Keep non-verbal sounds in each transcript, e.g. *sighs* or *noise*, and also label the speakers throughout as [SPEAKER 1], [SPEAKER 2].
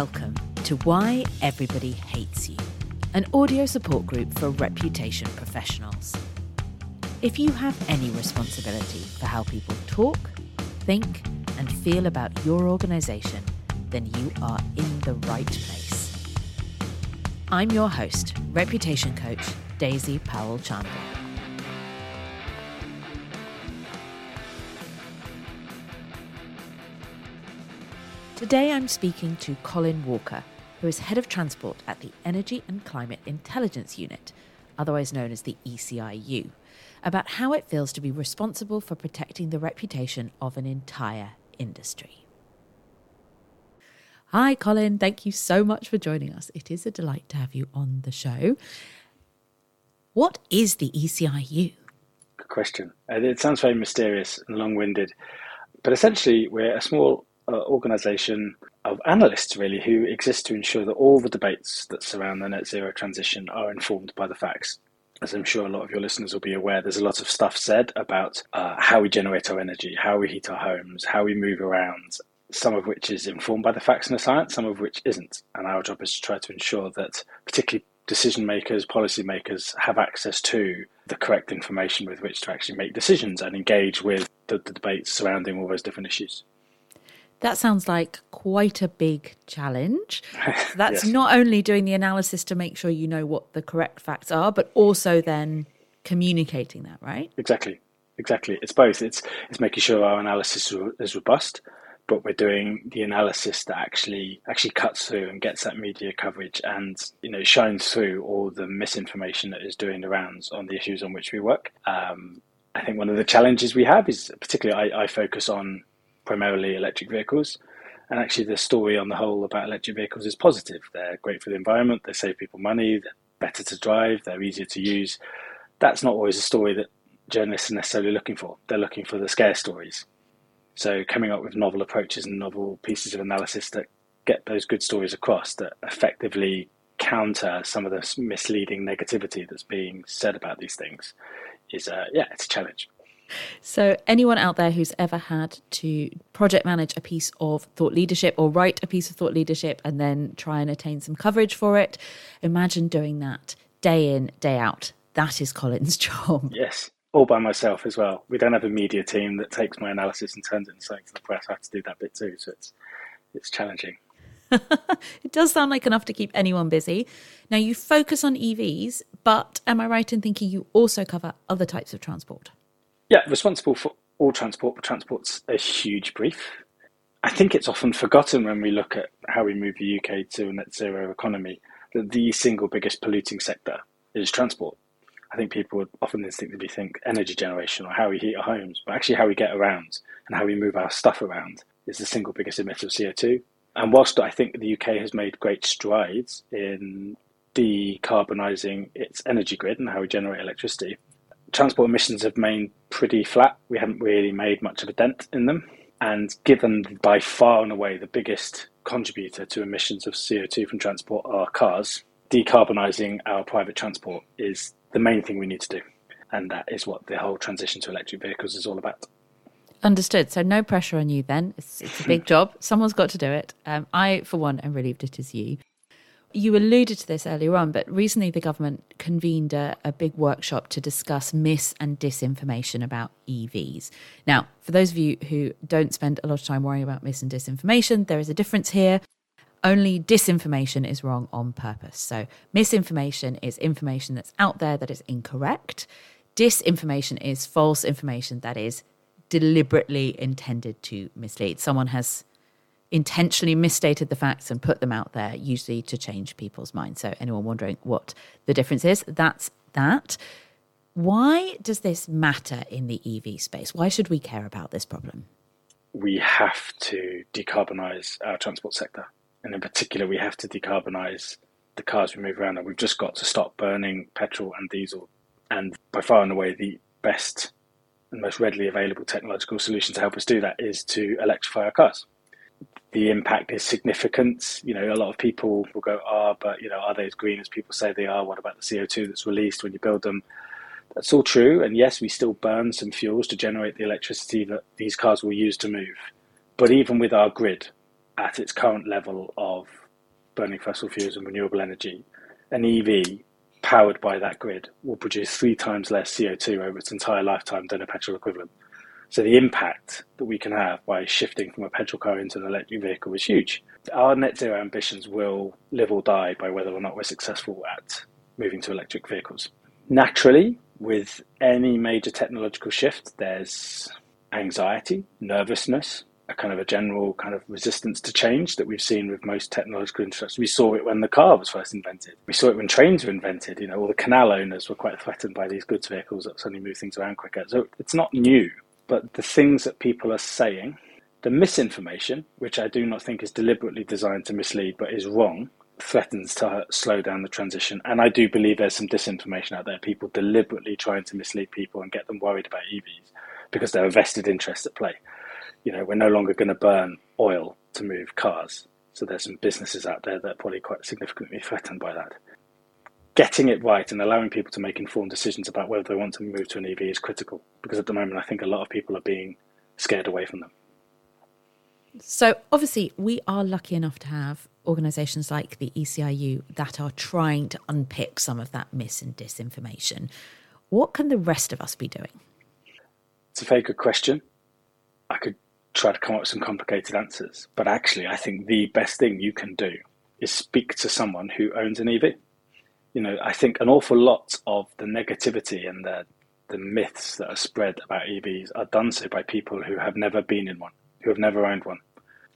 [SPEAKER 1] Welcome to Why Everybody Hates You, an audio support group for reputation professionals. If you have any responsibility for how people talk, think, and feel about your organisation, then you are in the right place. I'm your host, reputation coach Daisy Powell Chandler. Today I'm speaking to Colin Walker, who is Head of Transport at the Energy and Climate Intelligence Unit, otherwise known as the ECIU, about how it feels to be responsible for protecting the reputation of an entire industry. Hi, Colin. Thank you so much for joining us. It is a delight to have you on the show. What is the ECIU?
[SPEAKER 2] Good question. Uh, it sounds very mysterious and long winded, but essentially, we're a small uh, organisation of analysts really who exist to ensure that all the debates that surround the net zero transition are informed by the facts. As I'm sure a lot of your listeners will be aware, there's a lot of stuff said about uh, how we generate our energy, how we heat our homes, how we move around, some of which is informed by the facts and the science, some of which isn't. And our job is to try to ensure that, particularly decision makers, policy makers, have access to the correct information with which to actually make decisions and engage with the, the debates surrounding all those different issues.
[SPEAKER 1] That sounds like quite a big challenge. *laughs* That's
[SPEAKER 2] yes.
[SPEAKER 1] not only doing the analysis to make sure you know what the correct facts are, but also then communicating that, right?
[SPEAKER 2] Exactly. Exactly. It's both. It's it's making sure our analysis is robust, but we're doing the analysis that actually actually cuts through and gets that media coverage and you know shines through all the misinformation that is doing the rounds on the issues on which we work. Um, I think one of the challenges we have is particularly I, I focus on primarily electric vehicles. And actually, the story on the whole about electric vehicles is positive. They're great for the environment, they save people money, they're better to drive, they're easier to use. That's not always a story that journalists are necessarily looking for. They're looking for the scare stories. So, coming up with novel approaches and novel pieces of analysis that get those good stories across that effectively counter some of the misleading negativity that's being said about these things is, uh, yeah, it's a challenge.
[SPEAKER 1] So, anyone out there who's ever had to project manage a piece of thought leadership or write a piece of thought leadership and then try and attain some coverage for it, imagine doing that day in, day out. That is Colin's *laughs* job.
[SPEAKER 2] Yes, all by myself as well. We don't have a media team that takes my analysis and turns it into something to the press. I have to do that bit too, so it's it's challenging. *laughs*
[SPEAKER 1] it does sound like enough to keep anyone busy. Now, you focus on EVs, but am I right in thinking you also cover other types of transport?
[SPEAKER 2] Yeah, responsible for all transport, but transport's a huge brief. I think it's often forgotten when we look at how we move the UK to a net zero economy that the single biggest polluting sector is transport. I think people would often instinctively think energy generation or how we heat our homes, but actually how we get around and how we move our stuff around is the single biggest emitter of CO2. And whilst I think the UK has made great strides in decarbonising its energy grid and how we generate electricity, transport emissions have remained pretty flat. We haven't really made much of a dent in them. And given by far and away the biggest contributor to emissions of CO2 from transport are cars, decarbonising our private transport is the main thing we need to do. And that is what the whole transition to electric vehicles is all about.
[SPEAKER 1] Understood. So no pressure on you then. It's, it's a big *laughs* job. Someone's got to do it. Um, I, for one, am relieved it is you. You alluded to this earlier on, but recently the government convened a, a, big workshop to discuss mis and disinformation about EVs. Now, for those of you who don't spend a lot of time worrying about mis and disinformation, there is a difference here. Only disinformation is wrong on purpose. So, misinformation is information that's out there that is incorrect. Disinformation is false information that is deliberately intended to mislead. Someone has intentionally misstated the facts and put them out there, usually to change people's minds. So, anyone wondering what the difference is, that's that. Why does this matter in the EV space? Why should we care about this problem?
[SPEAKER 2] We have to decarbonise our transport sector. And in particular, we have to decarbonise the cars we move around. And we've just got to stop burning petrol and diesel. And by far and away, the best and most readily available technological solution to help us do that is to electrify our cars the impact is significant. You know, a lot of people will go, "Ah, oh, but you know, are they as green as people say they are? What about the CO two that's released when you build them?" That's all true, and yes, we still burn some fuels to generate the electricity that these cars will use to move. But even with our grid at its current level of burning fossil fuels and renewable energy, an EV powered by that grid will produce three times less CO2 over its entire lifetime than a petrol equivalent. So the impact that we can have by shifting from a petrol car into an electric vehicle is huge. Our net zero ambitions will live or die by whether or not we're successful at moving to electric vehicles. Naturally, with any major technological shift, there's anxiety, nervousness, a kind of a general kind of resistance to change that we've seen with most technological infrastructure. We saw it when the car was first invented. We saw it when trains were invented. You know, all the canal owners were quite threatened by these goods vehicles that suddenly move things around quicker. So it's not new, but the things that people are saying, the misinformation, which I do not think is deliberately designed to mislead but is wrong, threatens to slow down the transition. And I do believe there's some disinformation out there, people deliberately trying to mislead people and get them worried about EVs because there are vested interests at play you know, we're no longer going to burn oil to move cars. So there's some businesses out there that are probably quite significantly threatened by that. Getting it right and allowing people to make informed decisions about whether they want to move to an EV is critical because at the moment I think a lot of people are being scared away from them.
[SPEAKER 1] So obviously we are lucky enough to have organisations like the ECIU that are trying to unpick some of that mis and disinformation. What can the rest of us be doing?
[SPEAKER 2] It's a very good question. I could try to come up with some complicated answers. But actually, I think the best thing you can do is speak to someone who owns an EV. You know, I think an awful lot of the negativity and the the myths that are spread about EVs are done so by people who have never been in one, who have never owned one.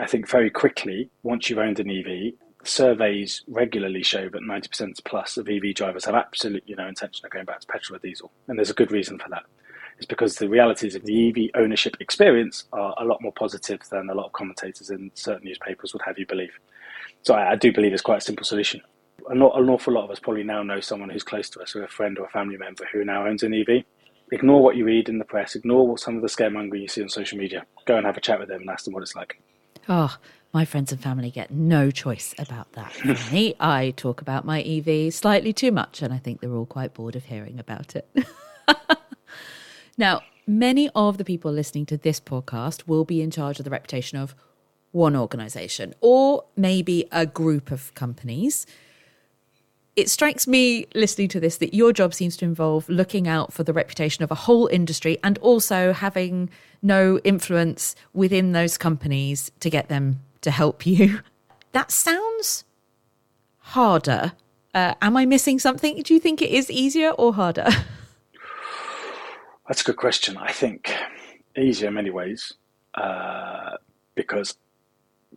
[SPEAKER 2] I think very quickly, once you've owned an EV, surveys regularly show that 90% plus of EV drivers have absolutely no intention of going back to petrol or diesel. And there's a good reason for that. It's because the realities of the EV ownership experience are a lot more positive than a lot of commentators in certain newspapers would have you believe. So I, I do believe it's quite a simple solution. An, an awful lot of us probably now know someone who's close to us, or a friend or a family member who now owns an EV. Ignore what you read in the press. Ignore what some of the scaremongering you see on social media. Go and have a chat with them and ask them what it's like.
[SPEAKER 1] Oh, my friends and family get no choice about that. *laughs* I talk about my EV slightly too much, and I think they're all quite bored of hearing about it. *laughs* Now, many of the people listening to this podcast will be in charge of the reputation of one organization or maybe a group of companies. It strikes me listening to this that your job seems to involve looking out for the reputation of a whole industry and also having no influence within those companies to get them to help you. *laughs* That sounds harder. Uh, am I missing something? Do you think it is easier or harder? *laughs*
[SPEAKER 2] That's a good question. I think easier in many ways uh, because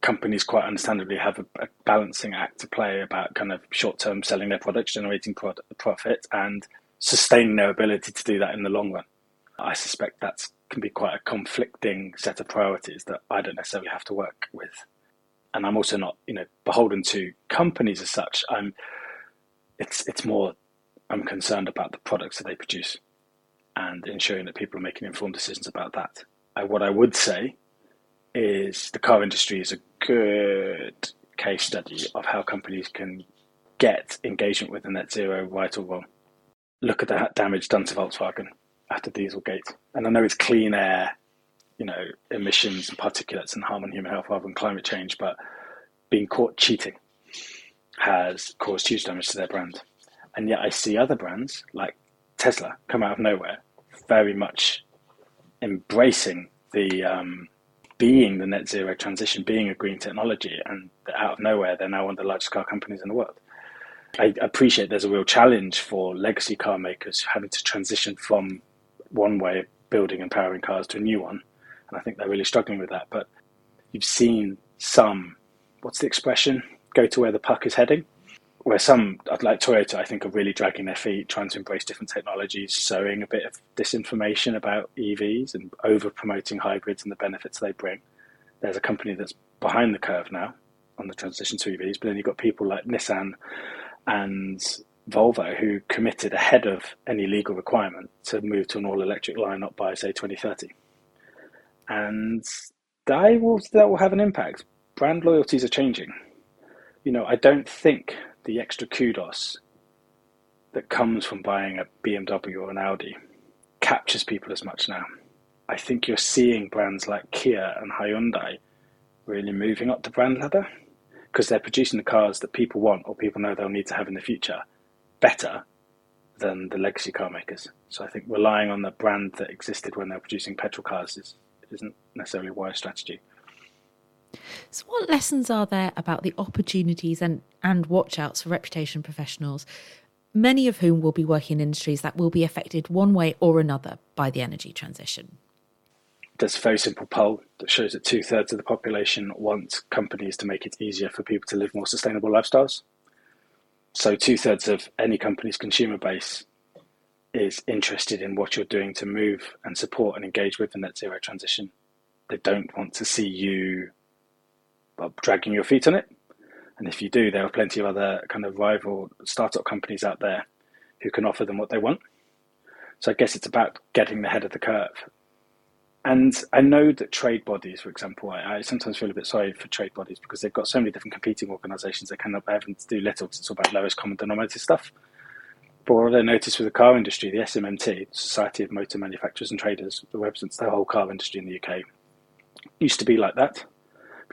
[SPEAKER 2] companies quite understandably have a, a, balancing act to play about kind of short term selling their products, generating profit, and sustaining their ability to do that in the long run. I suspect that can be quite a conflicting set of priorities that I don't necessarily have to work with. And I'm also not, you know, beholden to companies as such. I'm it's it's more I'm concerned about the products that they produce and ensuring that people are making informed decisions about that. Uh, what I would say is the car industry is a good case study of how companies can get engagement with the net zero right or wrong. Look at the damage done to Volkswagen after Dieselgate. And I know it's clean air, you know, emissions and particulates and harm on human health rather than climate change, but being caught cheating has caused huge damage to their brand. And yet I see other brands like Tesla come out of nowhere, very much embracing the um, being the net zero transition, being a green technology, and out of nowhere they're now one of the largest car companies in the world. I appreciate there's a real challenge for legacy car makers having to transition from one way of building and powering cars to a new one, and I think they're really struggling with that. But you've seen some, what's the expression? Go to where the puck is heading where some uh, like Toyota, I think, are really dragging their feet, trying to embrace different technologies, sowing a bit of disinformation about EVs and over promoting hybrids and the benefits they bring. There's a company that's behind the curve now on the transition to EVs, but then you've got people like Nissan and Volvo who committed ahead of any legal requirement to move to an all electric lineup by, say, 2030. And that will, that will have an impact. Brand loyalties are changing. You know, I don't think the extra kudos that comes from buying a BMW or an Audi captures people as much now. I think you're seeing brands like Kia and Hyundai really moving up the brand ladder. because they're producing the cars that people want or people know they'll need to have in the future better than the legacy car makers. So I think relying on the brand that existed when they were producing petrol cars is, isn't necessarily a wise strategy.
[SPEAKER 1] So, what lessons are there about the opportunities and, and watchouts for reputation professionals, many of whom will be working in industries that will be affected one way or another by the energy transition?
[SPEAKER 2] There's a very simple poll that shows that two thirds of the population want companies to make it easier for people to live more sustainable lifestyles. So, two thirds of any company's consumer base is interested in what you're doing to move and support and engage with the net zero transition. They don't want to see you dragging your feet on it. And if you do, there are plenty of other kind of rival startup companies out there who can offer them what they want. So I guess it's about getting the head of the curve. And I know that trade bodies, for example, I, I sometimes feel a bit sorry for trade bodies because they've got so many different competing organisations they kind of having to do little because it's all about lowest common denominator stuff. But what I noticed with the car industry, the SMMT, Society of Motor Manufacturers and Traders, that represents the whole car industry in the UK, used to be like that.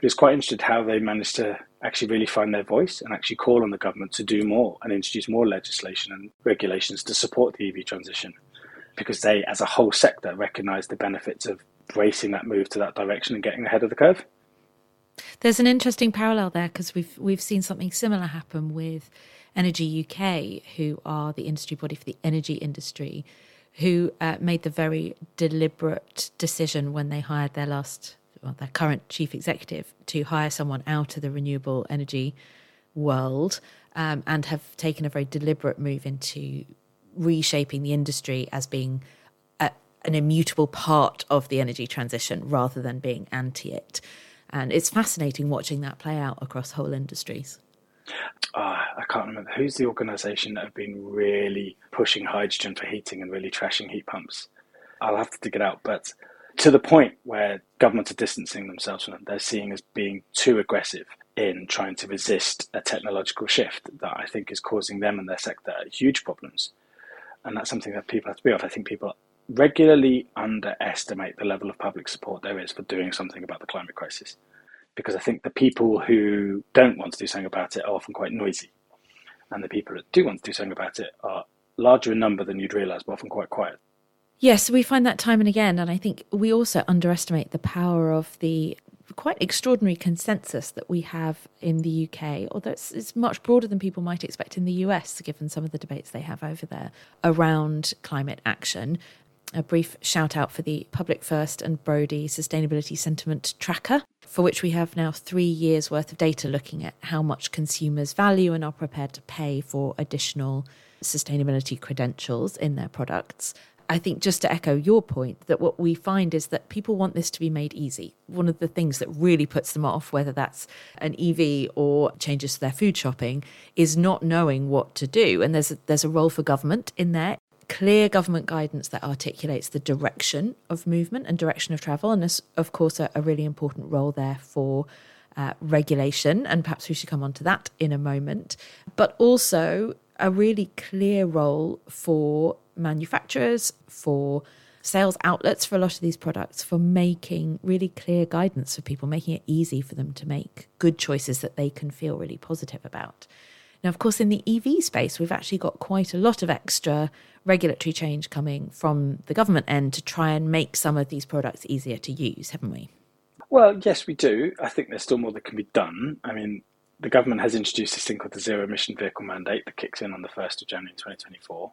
[SPEAKER 2] But it's quite interesting how they managed to actually really find their voice and actually call on the government to do more and introduce more legislation and regulations to support the EV transition. Because they, as a whole sector, recognise the benefits of bracing that move to that direction and getting ahead of the curve.
[SPEAKER 1] There's an interesting parallel there because we've we've seen something similar happen with Energy UK, who are the industry body for the energy industry, who uh, made the very deliberate decision when they hired their last well, their current chief executive to hire someone out of the renewable energy world um, and have taken a very deliberate move into reshaping the industry as being a, an immutable part of the energy transition rather than being anti it. And it's fascinating watching that play out across whole industries.
[SPEAKER 2] Oh, I can't remember who's the organisation that have been really pushing hydrogen for heating and really trashing heat pumps. I'll have to dig it out, but to the point where governments are distancing themselves from them. They're seeing as being too aggressive in trying to resist a technological shift that I think is causing them and their sector huge problems. And that's something that people have to be off. I think people regularly underestimate the level of public support there is for doing something about the climate crisis. Because I think the people who don't want to do something about it are often quite noisy. And the people that do want to do something about it are larger in number than you'd realise, but often quite quiet.
[SPEAKER 1] Yes, we find that time and again. And I think we also underestimate the power of the quite extraordinary consensus that we have in the UK, although it's, it's, much broader than people might expect in the US, given some of the debates they have over there around climate action. A brief shout out for the Public First and Brodie Sustainability Sentiment Tracker, for which we have now three years worth of data looking at how much consumers value and are prepared to pay for additional sustainability credentials in their products. I think just to echo your point, that what we find is that people want this to be made easy. One of the things that really puts them off, whether that's an EV or changes to their food shopping, is not knowing what to do. And there's a, there's a role for government in there. Clear government guidance that articulates the direction of movement and direction of travel. And there's, of course, a, a really important role there for uh, regulation. And perhaps we should come on to that in a moment. But also a really clear role for manufacturers, for sales outlets for a lot of these products, for making really clear guidance for people, making it easy for them to make good choices that they can feel really positive about. Now, of course, in the EV space, we've actually got quite a lot of extra regulatory change coming from the government end to try and make some of these products easier to use, haven't we?
[SPEAKER 2] Well, yes, we do. I think there's still more that can be done. I mean, the government has introduced this thing called the zero emission vehicle mandate that kicks in on the 1st of January 2024.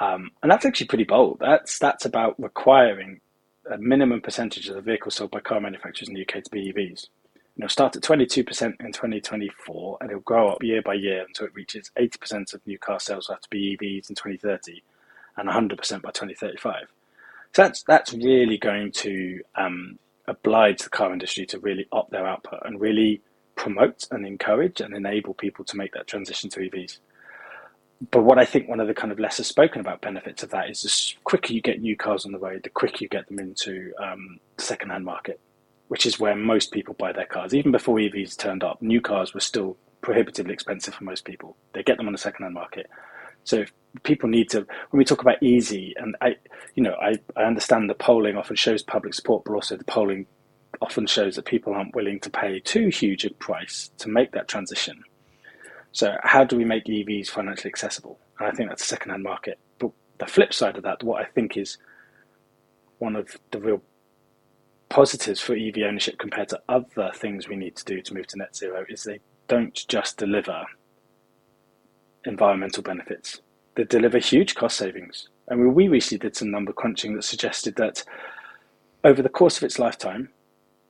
[SPEAKER 2] Um, and that's actually pretty bold. That's that's about requiring a minimum percentage of the vehicles sold by car manufacturers in the UK to be EVs. You know, start at 22% in 2024, and it'll grow up year by year until it reaches 80% of new car sales will have to be EVs in 2030, and 100% by 2035. So that's that's really going to um, oblige the car industry to really up their output and really promote and encourage and enable people to make that transition to EVs but what I think one of the kind of lesser spoken about benefits of that is the quicker you get new cars on the road, the quicker you get them into um, the second-hand market, which is where most people buy their cars. Even before EVs turned up, new cars were still prohibitively expensive for most people. They get them on the second-hand market. So people need to, when we talk about easy, and I, you know, I, I understand the polling often shows public support, but also the polling often shows that people aren't willing to pay too huge a price to make that transition. So, how do we make EVs financially accessible? And I think that's a second-hand market. But the flip side of that, what I think is one of the real positives for EV ownership compared to other things we need to do to move to net zero is they don't just deliver environmental benefits, they deliver huge cost savings. And we recently did some number crunching that suggested that over the course of its lifetime,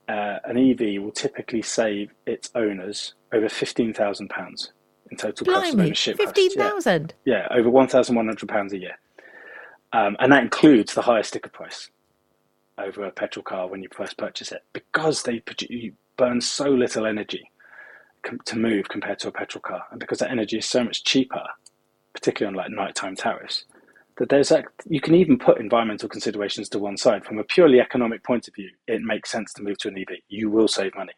[SPEAKER 2] uh, an EV will typically save its owners over £15,000 in total
[SPEAKER 1] Blimey,
[SPEAKER 2] cost of ownership.
[SPEAKER 1] Fifteen thousand.
[SPEAKER 2] Yeah. yeah, over one thousand one hundred pounds a year, um, and that includes the higher sticker price over a petrol car when you first purchase it, because they produce, burn so little energy to move compared to a petrol car, and because that energy is so much cheaper, particularly on like nighttime tariffs, that there's you can even put environmental considerations to one side. From a purely economic point of view, it makes sense to move to an EV. You will save money.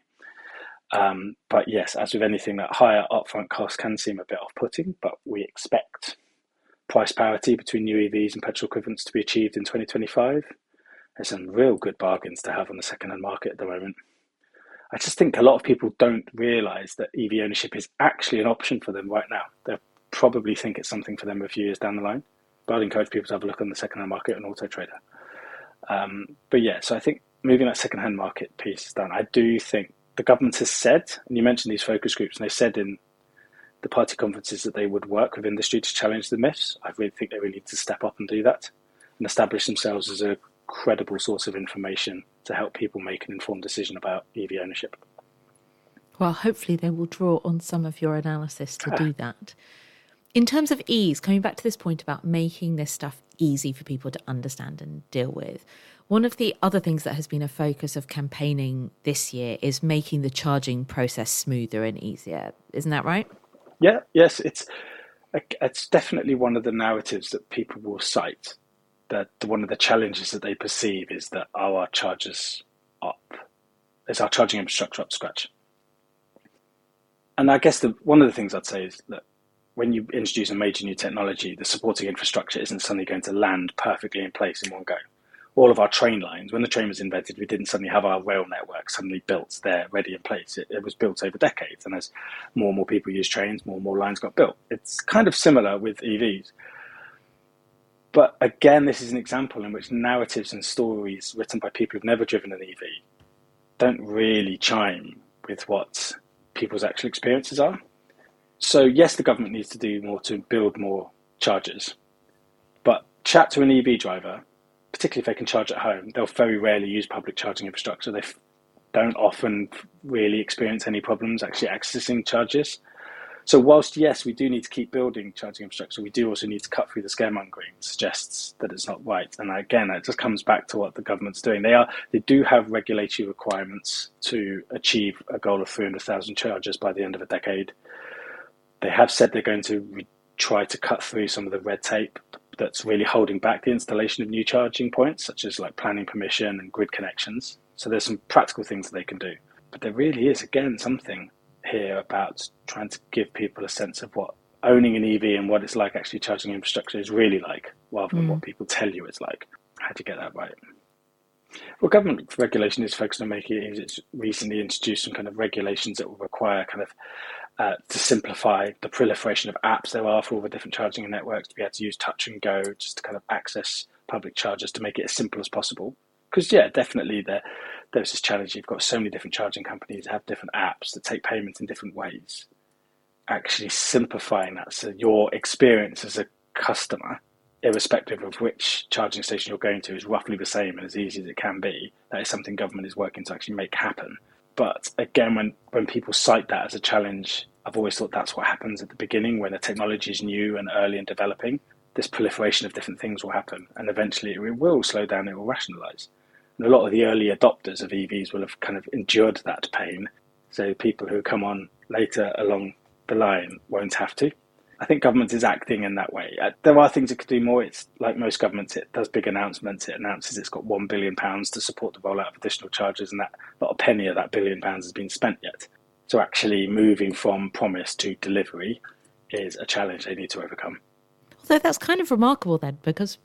[SPEAKER 2] Um, but yes, as with anything, that higher upfront cost can seem a bit off-putting, but we expect price parity between new EVs and petrol equivalents to be achieved in 2025. There's some real good bargains to have on the second-hand market at the moment. I just think a lot of people don't realise that EV ownership is actually an option for them right now. They probably think it's something for them a few years down the line. But I'd encourage people to have a look on the second-hand market on Auto Trader. Um, but yeah, so I think moving that second-hand market piece done, I do think the government has said, and you mentioned these focus groups, and they said in the party conferences that they would work with industry to challenge the myths. I really think they really need to step up and do that and establish themselves as a credible source of information to help people make an informed decision about EV ownership.
[SPEAKER 1] Well, hopefully they will draw on some of your analysis to do that. In terms of ease, coming back to this point about making this stuff easy for people to understand and deal with, one of the other things that has been a focus of campaigning this year is making the charging process smoother and easier. Isn't that right?
[SPEAKER 2] Yeah, yes, it's it's definitely one of the narratives that people will cite. That one of the challenges that they perceive is that oh, our charges up, is our charging infrastructure up scratch. And I guess the, one of the things I'd say is that when you introduce a major new technology, the supporting infrastructure isn't suddenly going to land perfectly in place in one go all of our train lines, when the train was invented, we didn't suddenly have our rail network suddenly built there, ready in place. It, it, was built over decades. And as more and more people use trains, more and more lines got built. It's kind of similar with EVs. But again, this is an example in which narratives and stories written by people who've never driven an EV don't really chime with what people's actual experiences are. So, yes, the government needs to do more to build more chargers. But chat to an EV driver particularly if they can charge at home, they'll very rarely use public charging infrastructure. They don't often really experience any problems actually accessing charges. So, whilst yes, we do need to keep building charging infrastructure, we do also need to cut through the scaremongering suggests that it's not right. And again, it just comes back to what the government's doing. They are they do have regulatory requirements to achieve a goal of 300,000 chargers by the end of a decade. They have said they're going to re- try to cut through some of the red tape that's really holding back the installation of new charging points, such as like planning permission and grid connections. So there's some practical things that they can do. But there really is, again, something here about trying to give people a sense of what owning an EV and what it's like actually charging infrastructure is really like, rather than mm. what people tell you it's like. How do you get that right? Well, government regulation is focused on making it easy. It's recently introduced some kind of regulations that will require kind of uh, to simplify the proliferation of apps there are for all the different charging networks to be able to use touch and go just to kind of access public chargers to make it as simple as possible. Because yeah, definitely there there's this challenge. You've got so many different charging companies that have different apps that take payments in different ways. Actually simplifying that so your experience as a customer, irrespective of which charging station you're going to, is roughly the same and as easy as it can be. That is something government is working to actually make happen. But again, when, when people cite that as a challenge I've always thought that's what happens at the beginning when the technology is new and early and developing. This proliferation of different things will happen, and eventually it will slow down. It will rationalize. And a lot of the early adopters of EVs will have kind of endured that pain. So people who come on later along the line won't have to. I think government is acting in that way. Uh, there are things it could do more. It's like most governments, it does big announcements. It announces it's got one billion pounds to support the rollout of additional charges, and that not a penny of that billion pounds has been spent yet. So actually moving from promise to delivery is a challenge they need to overcome.
[SPEAKER 1] Although that's kind of remarkable then, because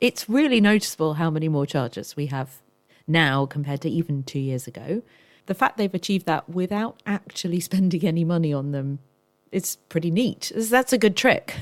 [SPEAKER 1] it's really noticeable how many more charges we have now compared to even two years ago. The fact they've achieved that without actually *laughs* spending any money on them is pretty neat. That's a good trick.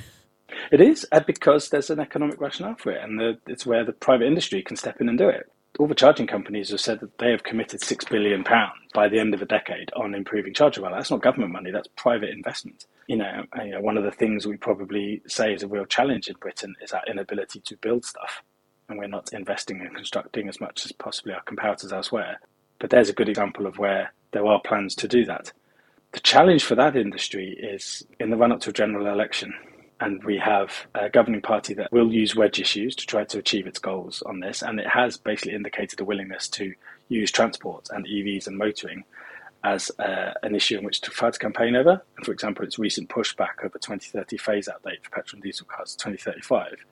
[SPEAKER 2] It is, uh, because there's an economic rationale for it, and the, it's where the private industry can step in and do it. All the charging companies have said that they have committed six billion pounds by the end of a decade on improving charger well. That's not government money; that's private investment. You know, you know, one of the things we probably say is a real challenge in Britain is our inability to build stuff, and we're not investing and constructing as much as possibly our comparators elsewhere. But there's a good example of where there are plans to do that. The challenge for that industry is in the run up to a general election and we have a governing party that will use wedge issues to try to achieve its goals on this. And it has basically indicated a willingness to use transport and EVs and motoring as uh, an issue in which to try to campaign over. And for example, its recent pushback over 2030 phase out date for petrol and diesel cars to 2035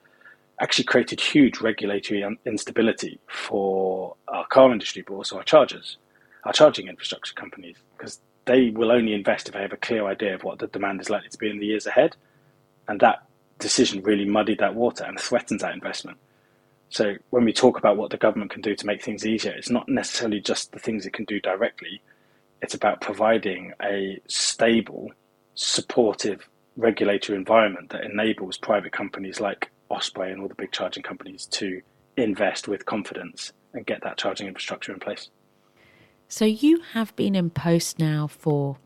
[SPEAKER 2] actually created huge regulatory instability for our car industry, but also our chargers, our charging infrastructure companies, because they will only invest if they have a clear idea of what the demand is likely to be in the years ahead. And that decision really muddied that water and threatens that investment. So when we talk about what the government can do to make things easier, it's not necessarily just the things it can do directly. It's about providing a stable, supportive regulatory environment that enables private companies like Osprey and all the big charging companies to invest with confidence and get that charging infrastructure in place.
[SPEAKER 1] So you have been in post now for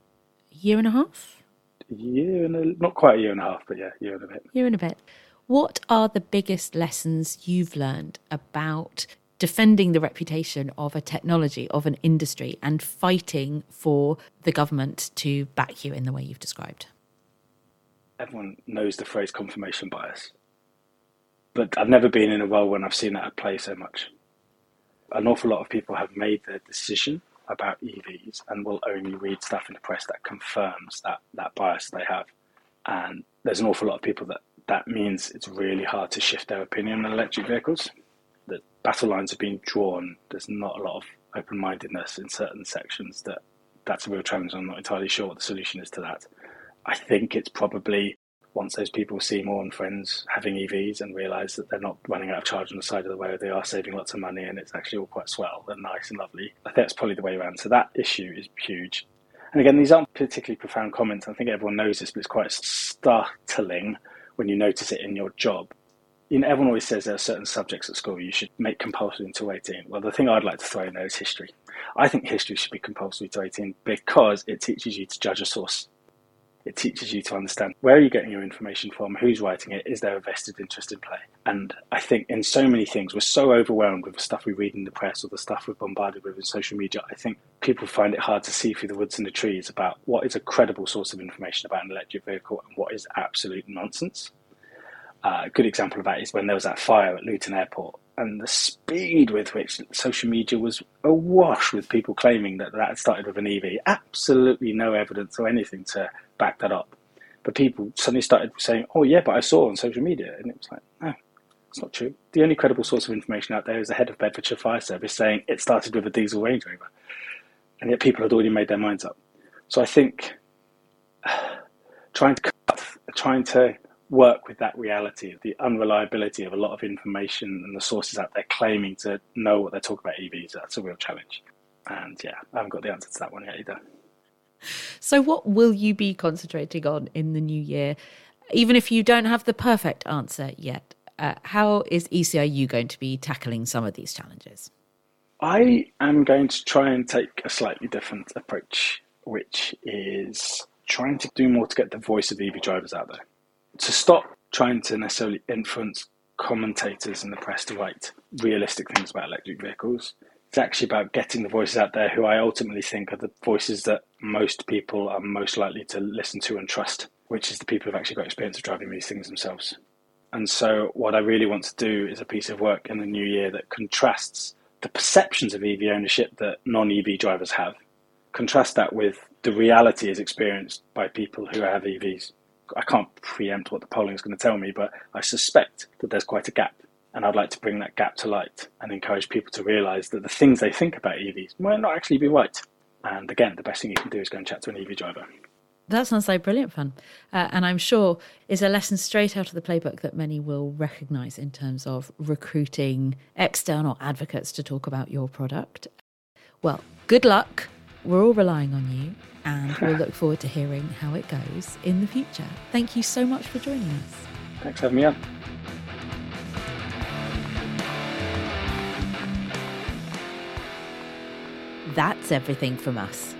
[SPEAKER 1] a year and a half?
[SPEAKER 2] Year and a, not quite a year and a half, but yeah, year and a bit.
[SPEAKER 1] Year and a bit. What are the biggest lessons you've learned about defending the reputation of a technology, of an industry, and fighting for the government to back you in the way you've described?
[SPEAKER 2] Everyone knows the phrase confirmation bias, but I've never been in a role when I've seen that at play so much. An awful lot of people have made their decision about EVs and will only read stuff in the press that confirms that, that bias they have. And there's an awful lot of people that that means it's really hard to shift their opinion on electric vehicles. The battle lines have been drawn. There's not a lot of open mindedness in certain sections that that's a real challenge. I'm not entirely sure what the solution is to that. I think it's probably once those people see more and friends having EVs and realise that they're not running out of charge on the side of the road, they are saving lots of money and it's actually all quite swell and nice and lovely. I think that's probably the way around. So that issue is huge. And again, these aren't particularly profound comments. I think everyone knows this, but it's quite startling when you notice it in your job. You know, everyone always says there are certain subjects at school you should make compulsory until 18. Well, the thing I'd like to throw in there is history. I think history should be compulsory to 18 because it teaches you to judge a source it teaches you to understand where are you getting your information from, who's writing it, is there a vested interest in play? And I think in so many things, we're so overwhelmed with the stuff we read in the press or the stuff we're bombarded with in social media. I think people find it hard to see through the woods and the trees about what is a credible source of information about an electric vehicle and what is absolute nonsense. Uh, a good example of that is when there was that fire at Luton Airport and the speed with which social media was awash with people claiming that that started with an EV. Absolutely no evidence or anything to back that up. But people suddenly started saying, "Oh yeah, but I saw on social media," and it was like, "No, it's not true." The only credible source of information out there is the head of Bedfordshire Fire Service saying it started with a diesel Range Rover, and yet people had already made their minds up. So I think *sighs* trying to cut, trying to work with that reality of the unreliability of a lot of information and the sources out there claiming to know what they're talking about EVs, that's a real challenge. And yeah, I haven't got the answer to that one yet either.
[SPEAKER 1] So, what will you be concentrating on in the new year? Even if you don't have the perfect answer yet, uh, how is ECIU going to be tackling some of these challenges?
[SPEAKER 2] I am going to try and take a slightly different approach, which is trying to do more to get the voice of EV drivers out there. To stop trying to necessarily influence commentators in the press to write realistic things about electric vehicles it's actually about getting the voices out there who I ultimately think are the voices that most people are most likely to listen to and trust, which is the people who've actually got experience of driving these things themselves. And so, what I really want to do is a piece of work in the new year that contrasts the perceptions of EV ownership that non EV drivers have, contrast that with the reality as experienced by people who have EVs. I can't preempt what the polling is going to tell me, but I suspect that there's quite a gap and I'd like to bring that gap to light and encourage people to realize that the things they think about EVs might not actually be right. And again, the best thing you can do is go and chat to an EV driver.
[SPEAKER 1] That sounds like brilliant fun. Uh, and I'm sure is a lesson straight out of the playbook that many will recognize in terms of recruiting external advocates to talk about your product. Well, good luck. We're all relying on you, and we'll *laughs* look forward to hearing how it goes in the future. Thank you so much for joining us.
[SPEAKER 2] Thanks for having me on.
[SPEAKER 1] That's everything from us.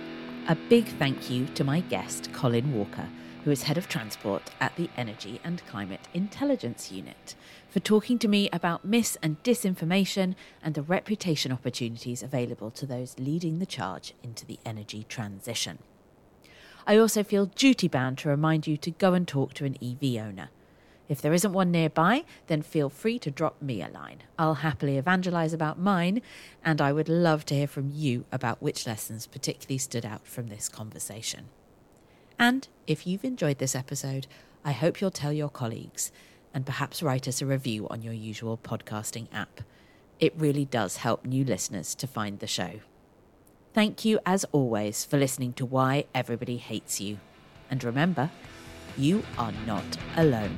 [SPEAKER 1] A big thank you to my guest, Colin Walker, who is Head of Transport at the Energy and Climate Intelligence Unit, for talking to me about mis and disinformation and the reputation opportunities available to those leading the charge into the energy transition. I also feel duty bound to remind you to go and talk to an EV owner. If there isn't one nearby, then feel free to drop me a line. I'll happily evangelize about mine, and I would love to hear from you about which lessons particularly stood out from this conversation. And if you've enjoyed this episode, I hope you'll tell your colleagues and perhaps write us a review on your usual podcasting app. It really does help new listeners to find the show. Thank you, as always, for listening to Why Everybody Hates You. And remember, you are not alone.